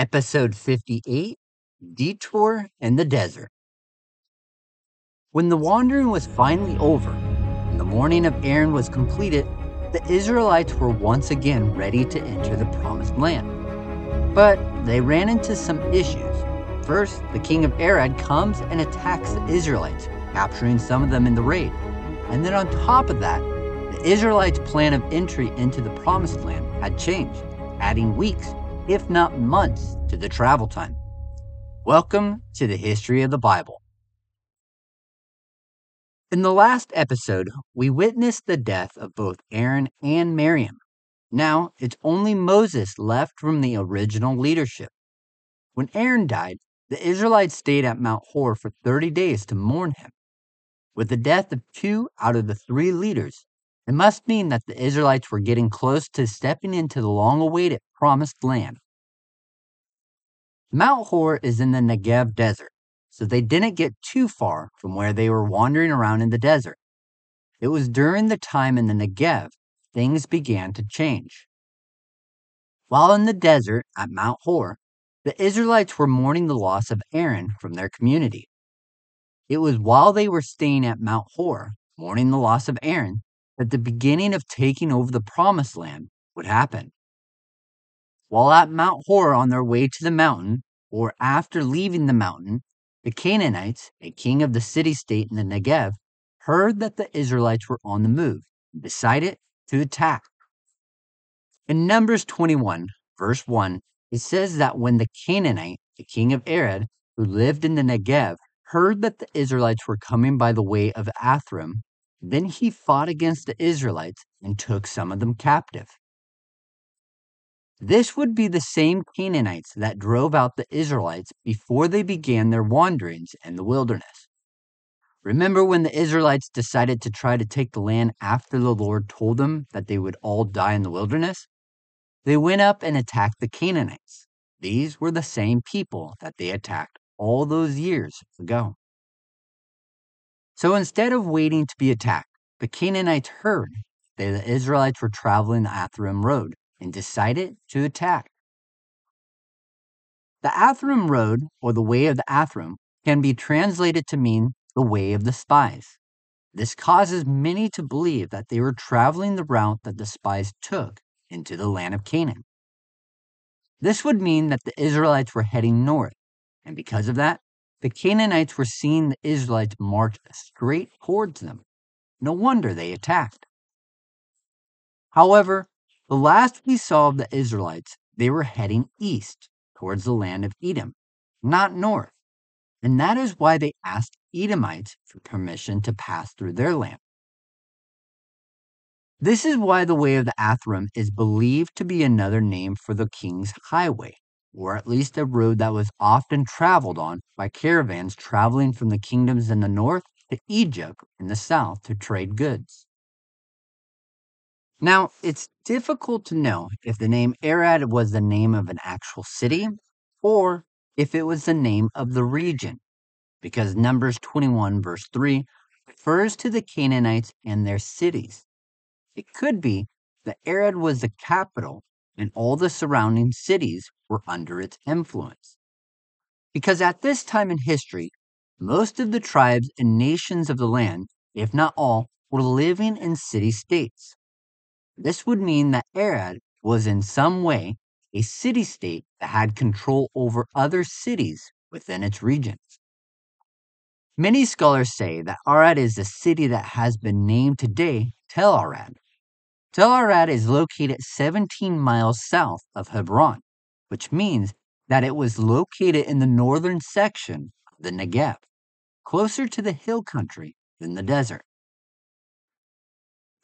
Episode 58 Detour in the Desert. When the wandering was finally over and the mourning of Aaron was completed, the Israelites were once again ready to enter the promised land. But they ran into some issues. First, the king of Arad comes and attacks the Israelites, capturing some of them in the raid. And then on top of that, the Israelites' plan of entry into the promised land had changed, adding weeks if not months, to the travel time. Welcome to the history of the Bible. In the last episode, we witnessed the death of both Aaron and Miriam. Now it's only Moses left from the original leadership. When Aaron died, the Israelites stayed at Mount Hor for 30 days to mourn him. With the death of two out of the three leaders, it must mean that the Israelites were getting close to stepping into the long awaited promised land. Mount Hor is in the Negev desert, so they didn't get too far from where they were wandering around in the desert. It was during the time in the Negev things began to change. While in the desert at Mount Hor, the Israelites were mourning the loss of Aaron from their community. It was while they were staying at Mount Hor, mourning the loss of Aaron, that the beginning of taking over the promised land would happen. While at Mount Hor on their way to the mountain, or after leaving the mountain, the Canaanites, a king of the city state in the Negev, heard that the Israelites were on the move and decided to attack. In Numbers 21, verse 1, it says that when the Canaanite, the king of Arad, who lived in the Negev, heard that the Israelites were coming by the way of Atharim, then he fought against the Israelites and took some of them captive. This would be the same Canaanites that drove out the Israelites before they began their wanderings in the wilderness. Remember when the Israelites decided to try to take the land after the Lord told them that they would all die in the wilderness? They went up and attacked the Canaanites. These were the same people that they attacked all those years ago. So instead of waiting to be attacked, the Canaanites heard that the Israelites were traveling the Atharim road and decided to attack. The Atharim Road, or the Way of the Atharim, can be translated to mean the Way of the Spies. This causes many to believe that they were traveling the route that the spies took into the land of Canaan. This would mean that the Israelites were heading north, and because of that, the Canaanites were seeing the Israelites march straight towards them. No wonder they attacked. However, the last we saw of the Israelites, they were heading east towards the land of Edom, not north. And that is why they asked Edomites for permission to pass through their land. This is why the way of the Atharim is believed to be another name for the king's highway, or at least a road that was often traveled on by caravans traveling from the kingdoms in the north to Egypt in the south to trade goods. Now, it's difficult to know if the name Arad was the name of an actual city or if it was the name of the region, because Numbers 21, verse 3, refers to the Canaanites and their cities. It could be that Arad was the capital and all the surrounding cities were under its influence. Because at this time in history, most of the tribes and nations of the land, if not all, were living in city states. This would mean that Arad was in some way a city state that had control over other cities within its regions. Many scholars say that Arad is the city that has been named today Tel Arad. Tel Arad is located 17 miles south of Hebron, which means that it was located in the northern section of the Negev, closer to the hill country than the desert.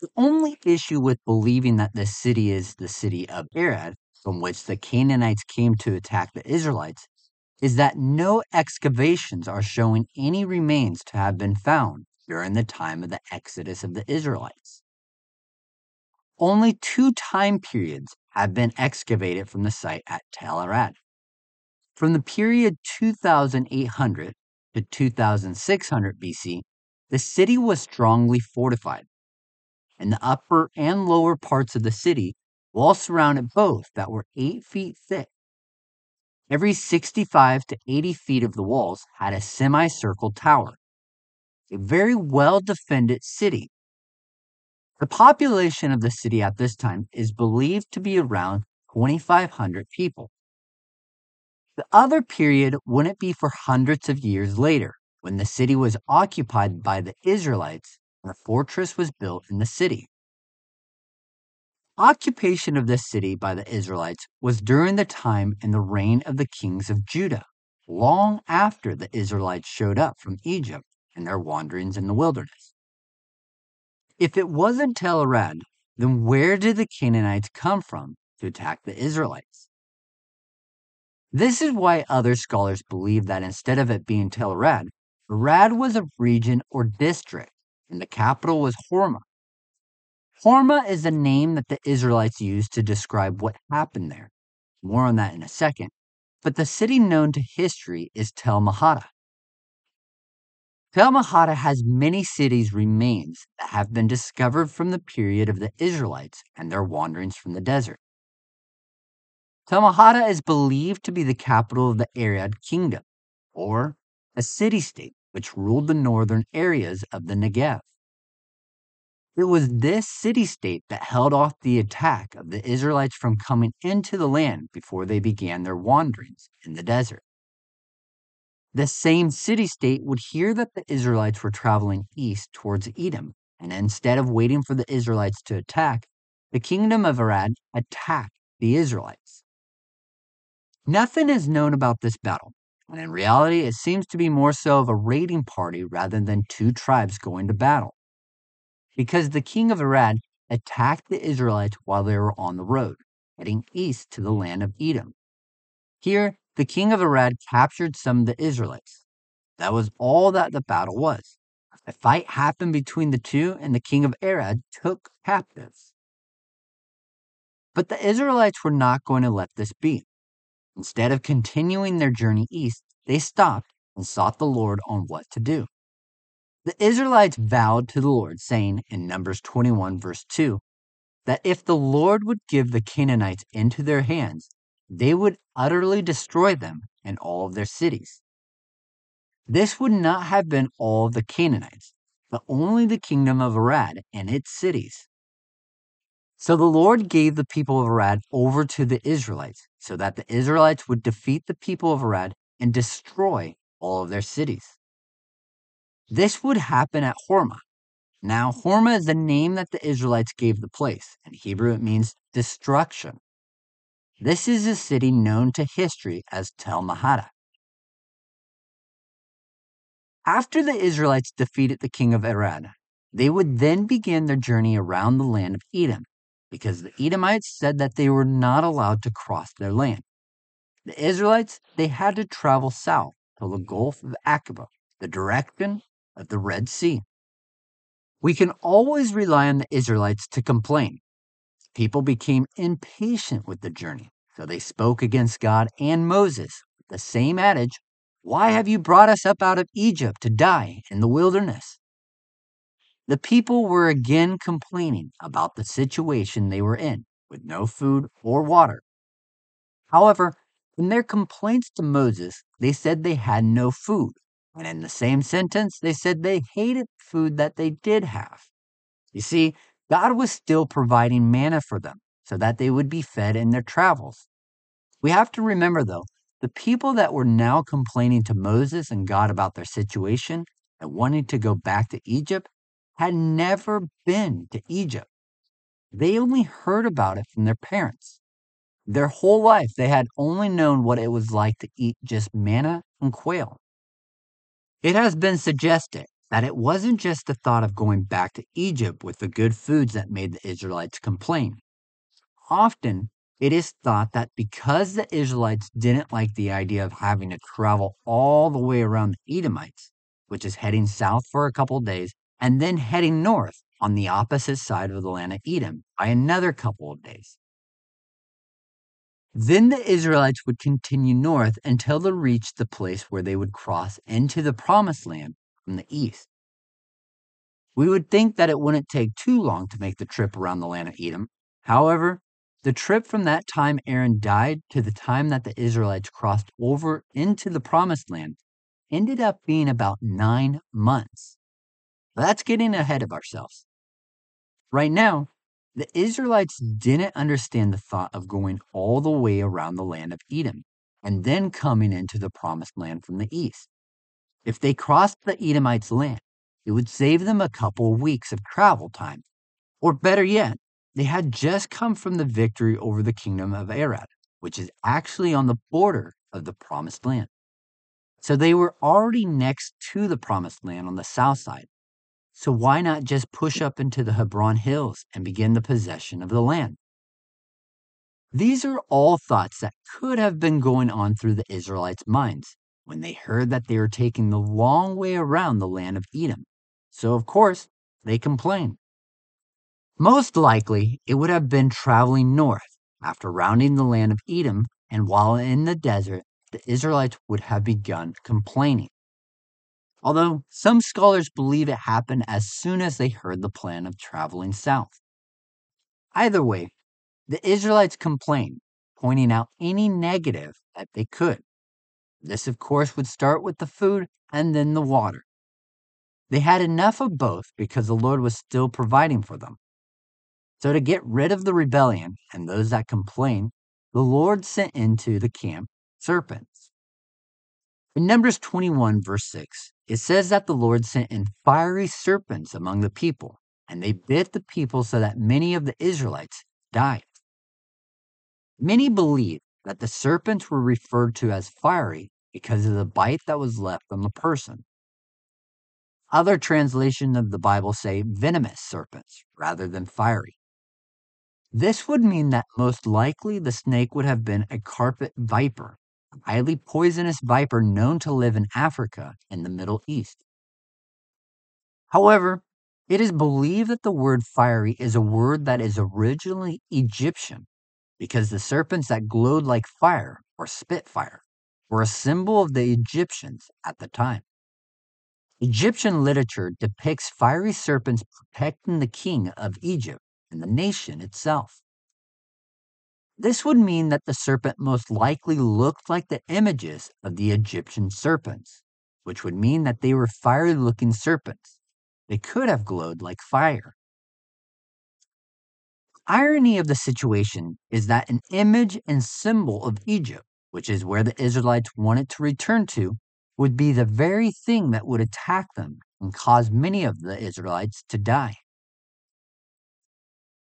The only issue with believing that this city is the city of Arad, from which the Canaanites came to attack the Israelites, is that no excavations are showing any remains to have been found during the time of the exodus of the Israelites. Only two time periods have been excavated from the site at Tel Arad. From the period 2800 to 2600 BC, the city was strongly fortified and the upper and lower parts of the city, walls surrounded both that were eight feet thick. Every 65 to 80 feet of the walls had a semicircle tower, a very well defended city. The population of the city at this time is believed to be around 2,500 people. The other period wouldn't be for hundreds of years later, when the city was occupied by the Israelites and a fortress was built in the city. Occupation of this city by the Israelites was during the time in the reign of the kings of Judah, long after the Israelites showed up from Egypt in their wanderings in the wilderness. If it wasn't Tel Arad, then where did the Canaanites come from to attack the Israelites? This is why other scholars believe that instead of it being Tel Arad, Arad was a region or district, and the capital was Hormah. Hormah is the name that the Israelites used to describe what happened there. More on that in a second. But the city known to history is Tel Mahada. Tel Mahada has many cities' remains that have been discovered from the period of the Israelites and their wanderings from the desert. Tel Mahada is believed to be the capital of the Arad kingdom, or a city state which ruled the northern areas of the Negev. It was this city state that held off the attack of the Israelites from coming into the land before they began their wanderings in the desert. The same city state would hear that the Israelites were traveling east towards Edom, and instead of waiting for the Israelites to attack, the kingdom of Arad attacked the Israelites. Nothing is known about this battle, and in reality, it seems to be more so of a raiding party rather than two tribes going to battle because the king of Arad attacked the Israelites while they were on the road, heading east to the land of Edom. Here, the king of Arad captured some of the Israelites. That was all that the battle was. A fight happened between the two, and the king of Arad took captives. But the Israelites were not going to let this be. Instead of continuing their journey east, they stopped and sought the Lord on what to do. The Israelites vowed to the Lord, saying in Numbers 21, verse 2, that if the Lord would give the Canaanites into their hands, they would utterly destroy them and all of their cities. This would not have been all of the Canaanites, but only the kingdom of Arad and its cities. So the Lord gave the people of Arad over to the Israelites, so that the Israelites would defeat the people of Arad and destroy all of their cities. This would happen at Hormah. Now, Hormah is the name that the Israelites gave the place. In Hebrew, it means destruction. This is a city known to history as Tel Mahada. After the Israelites defeated the king of Arad, they would then begin their journey around the land of Edom, because the Edomites said that they were not allowed to cross their land. The Israelites, they had to travel south to the Gulf of Aqaba, the direction of the Red Sea. We can always rely on the Israelites to complain. People became impatient with the journey, so they spoke against God and Moses with the same adage Why have you brought us up out of Egypt to die in the wilderness? The people were again complaining about the situation they were in, with no food or water. However, in their complaints to Moses, they said they had no food and in the same sentence, they said they hated the food that they did have. You see, God was still providing manna for them so that they would be fed in their travels. We have to remember, though, the people that were now complaining to Moses and God about their situation and wanting to go back to Egypt had never been to Egypt. They only heard about it from their parents. Their whole life, they had only known what it was like to eat just manna and quail. It has been suggested that it wasn't just the thought of going back to Egypt with the good foods that made the Israelites complain. Often, it is thought that because the Israelites didn't like the idea of having to travel all the way around the Edomites, which is heading south for a couple of days and then heading north on the opposite side of the land of Edom by another couple of days. Then the Israelites would continue north until they reached the place where they would cross into the promised land from the east. We would think that it wouldn't take too long to make the trip around the land of Edom. However, the trip from that time Aaron died to the time that the Israelites crossed over into the promised land ended up being about nine months. That's getting ahead of ourselves. Right now, the Israelites didn't understand the thought of going all the way around the land of Edom and then coming into the promised land from the east. If they crossed the Edomites' land, it would save them a couple weeks of travel time. Or better yet, they had just come from the victory over the kingdom of Arad, which is actually on the border of the promised land. So they were already next to the promised land on the south side. So why not just push up into the Hebron hills and begin the possession of the land? These are all thoughts that could have been going on through the Israelites' minds when they heard that they were taking the long way around the land of Edom. So, of course, they complained. Most likely, it would have been traveling north after rounding the land of Edom, and while in the desert, the Israelites would have begun complaining although some scholars believe it happened as soon as they heard the plan of traveling south. Either way, the Israelites complained, pointing out any negative that they could. This, of course, would start with the food and then the water. They had enough of both because the Lord was still providing for them. So, to get rid of the rebellion and those that complained, the Lord sent into the camp serpents. In Numbers 21, verse 6, it says that the Lord sent in fiery serpents among the people, and they bit the people so that many of the Israelites died. Many believe that the serpents were referred to as fiery because of the bite that was left on the person. Other translations of the Bible say venomous serpents rather than fiery. This would mean that most likely the snake would have been a carpet viper, a highly poisonous viper known to live in Africa and the Middle East. However, it is believed that the word fiery is a word that is originally Egyptian because the serpents that glowed like fire or spit fire were a symbol of the Egyptians at the time. Egyptian literature depicts fiery serpents protecting the king of Egypt and the nation itself. This would mean that the serpent most likely looked like the images of the Egyptian serpents, which would mean that they were fiery looking serpents. They could have glowed like fire. Irony of the situation is that an image and symbol of Egypt, which is where the Israelites wanted to return to, would be the very thing that would attack them and cause many of the Israelites to die.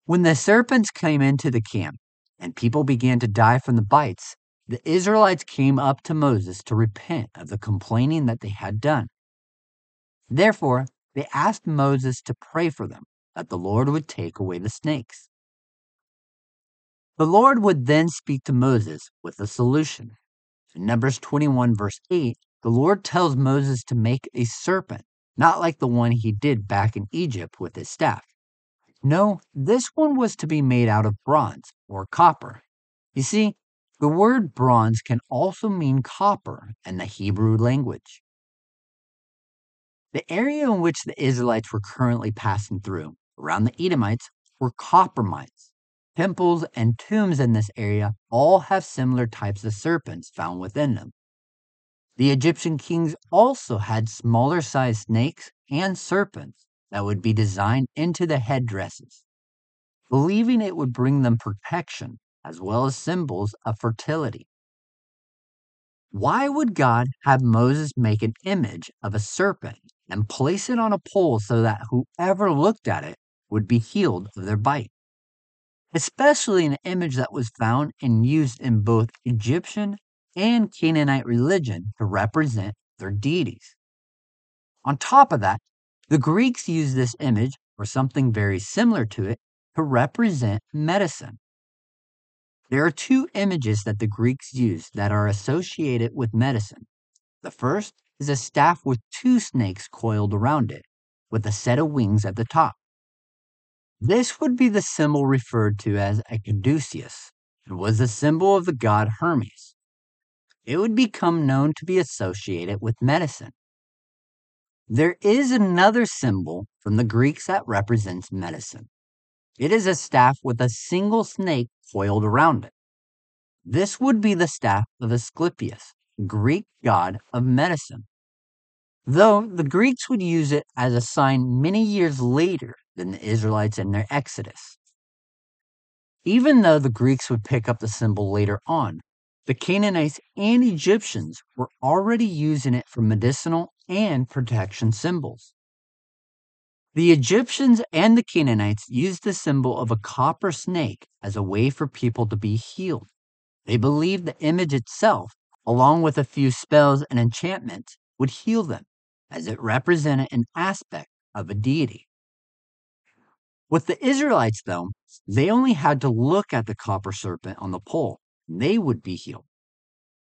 When the serpents came into the camp, and people began to die from the bites, the Israelites came up to Moses to repent of the complaining that they had done. Therefore, they asked Moses to pray for them, that the Lord would take away the snakes. The Lord would then speak to Moses with a solution. In Numbers 21, verse 8, the Lord tells Moses to make a serpent, not like the one he did back in Egypt with his staff. No, this one was to be made out of bronze or copper. You see, the word bronze can also mean copper in the Hebrew language. The area in which the Israelites were currently passing through, around the Edomites, were copper mines. Temples and tombs in this area all have similar types of serpents found within them. The Egyptian kings also had smaller sized snakes and serpents that would be designed into the headdresses, believing it would bring them protection as well as symbols of fertility. Why would God have Moses make an image of a serpent and place it on a pole so that whoever looked at it would be healed of their bite? Especially an image that was found and used in both Egyptian and Canaanite religion to represent their deities. On top of that, the Greeks used this image, or something very similar to it, to represent medicine. There are two images that the Greeks used that are associated with medicine. The first is a staff with two snakes coiled around it, with a set of wings at the top. This would be the symbol referred to as a caduceus. It was the symbol of the god Hermes. It would become known to be associated with medicine. There is another symbol from the Greeks that represents medicine. It is a staff with a single snake coiled around it. This would be the staff of Asclepius, Greek god of medicine. Though the Greeks would use it as a sign many years later than the Israelites in their Exodus. Even though the Greeks would pick up the symbol later on, the Canaanites and Egyptians were already using it for medicinal and protection symbols. The Egyptians and the Canaanites used the symbol of a copper snake as a way for people to be healed. They believed the image itself, along with a few spells and enchantments, would heal them, as it represented an aspect of a deity. With the Israelites, though, they only had to look at the copper serpent on the pole, and they would be healed.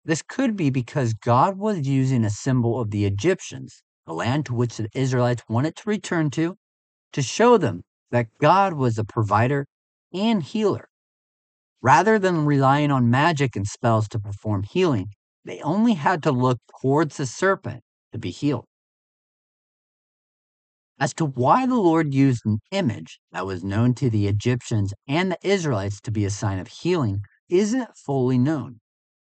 This could be because God was using a symbol of the Egyptians, the land to which the Israelites wanted to return to, to show them that God was a provider and healer. Rather than relying on magic and spells to perform healing, they only had to look towards the serpent to be healed. As to why the Lord used an image that was known to the Egyptians and the Israelites to be a sign of healing isn't fully known.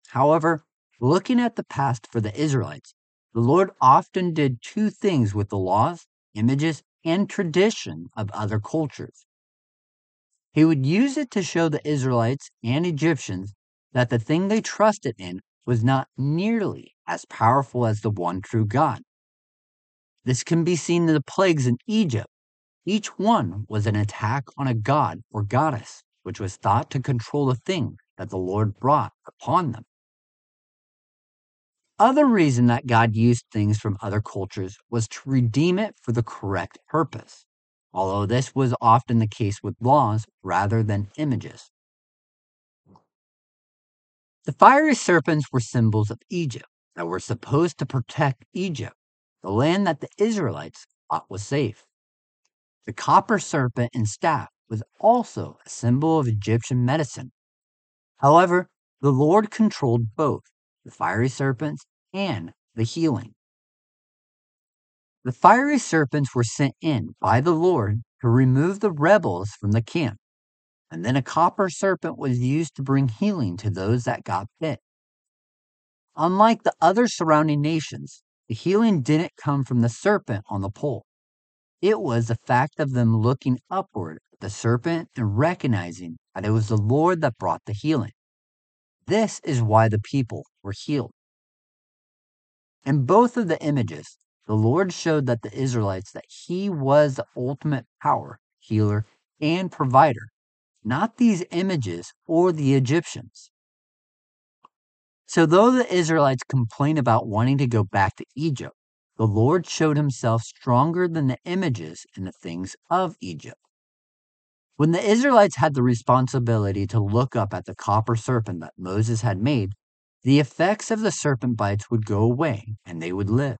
However, looking at the past for the Israelites, the Lord often did two things with the laws, images, and tradition of other cultures. He would use it to show the Israelites and Egyptians that the thing they trusted in was not nearly as powerful as the one true God. This can be seen in the plagues in Egypt. Each one was an attack on a god or goddess, which was thought to control the thing that the Lord brought upon them. Other reason that God used things from other cultures was to redeem it for the correct purpose although this was often the case with laws rather than images. The fiery serpents were symbols of Egypt that were supposed to protect Egypt, the land that the Israelites thought was safe. The copper serpent and staff was also a symbol of Egyptian medicine. However, the Lord controlled both the fiery serpents and the healing. The fiery serpents were sent in by the Lord to remove the rebels from the camp, and then a copper serpent was used to bring healing to those that got bit. Unlike the other surrounding nations, the healing didn't come from the serpent on the pole. It was the fact of them looking upward at the serpent and recognizing that it was the Lord that brought the healing. This is why the people were healed. In both of the images, the Lord showed that the Israelites that he was the ultimate power, healer, and provider, not these images or the Egyptians. So, though the Israelites complained about wanting to go back to Egypt, the Lord showed himself stronger than the images and the things of Egypt. When the Israelites had the responsibility to look up at the copper serpent that Moses had made, the effects of the serpent bites would go away and they would live.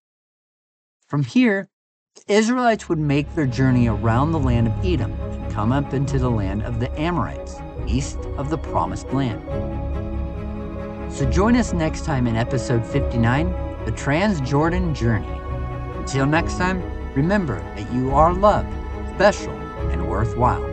From here, the Israelites would make their journey around the land of Edom and come up into the land of the Amorites, east of the Promised Land. So join us next time in episode 59 The Transjordan Journey. Until next time, remember that you are loved, special, and worthwhile.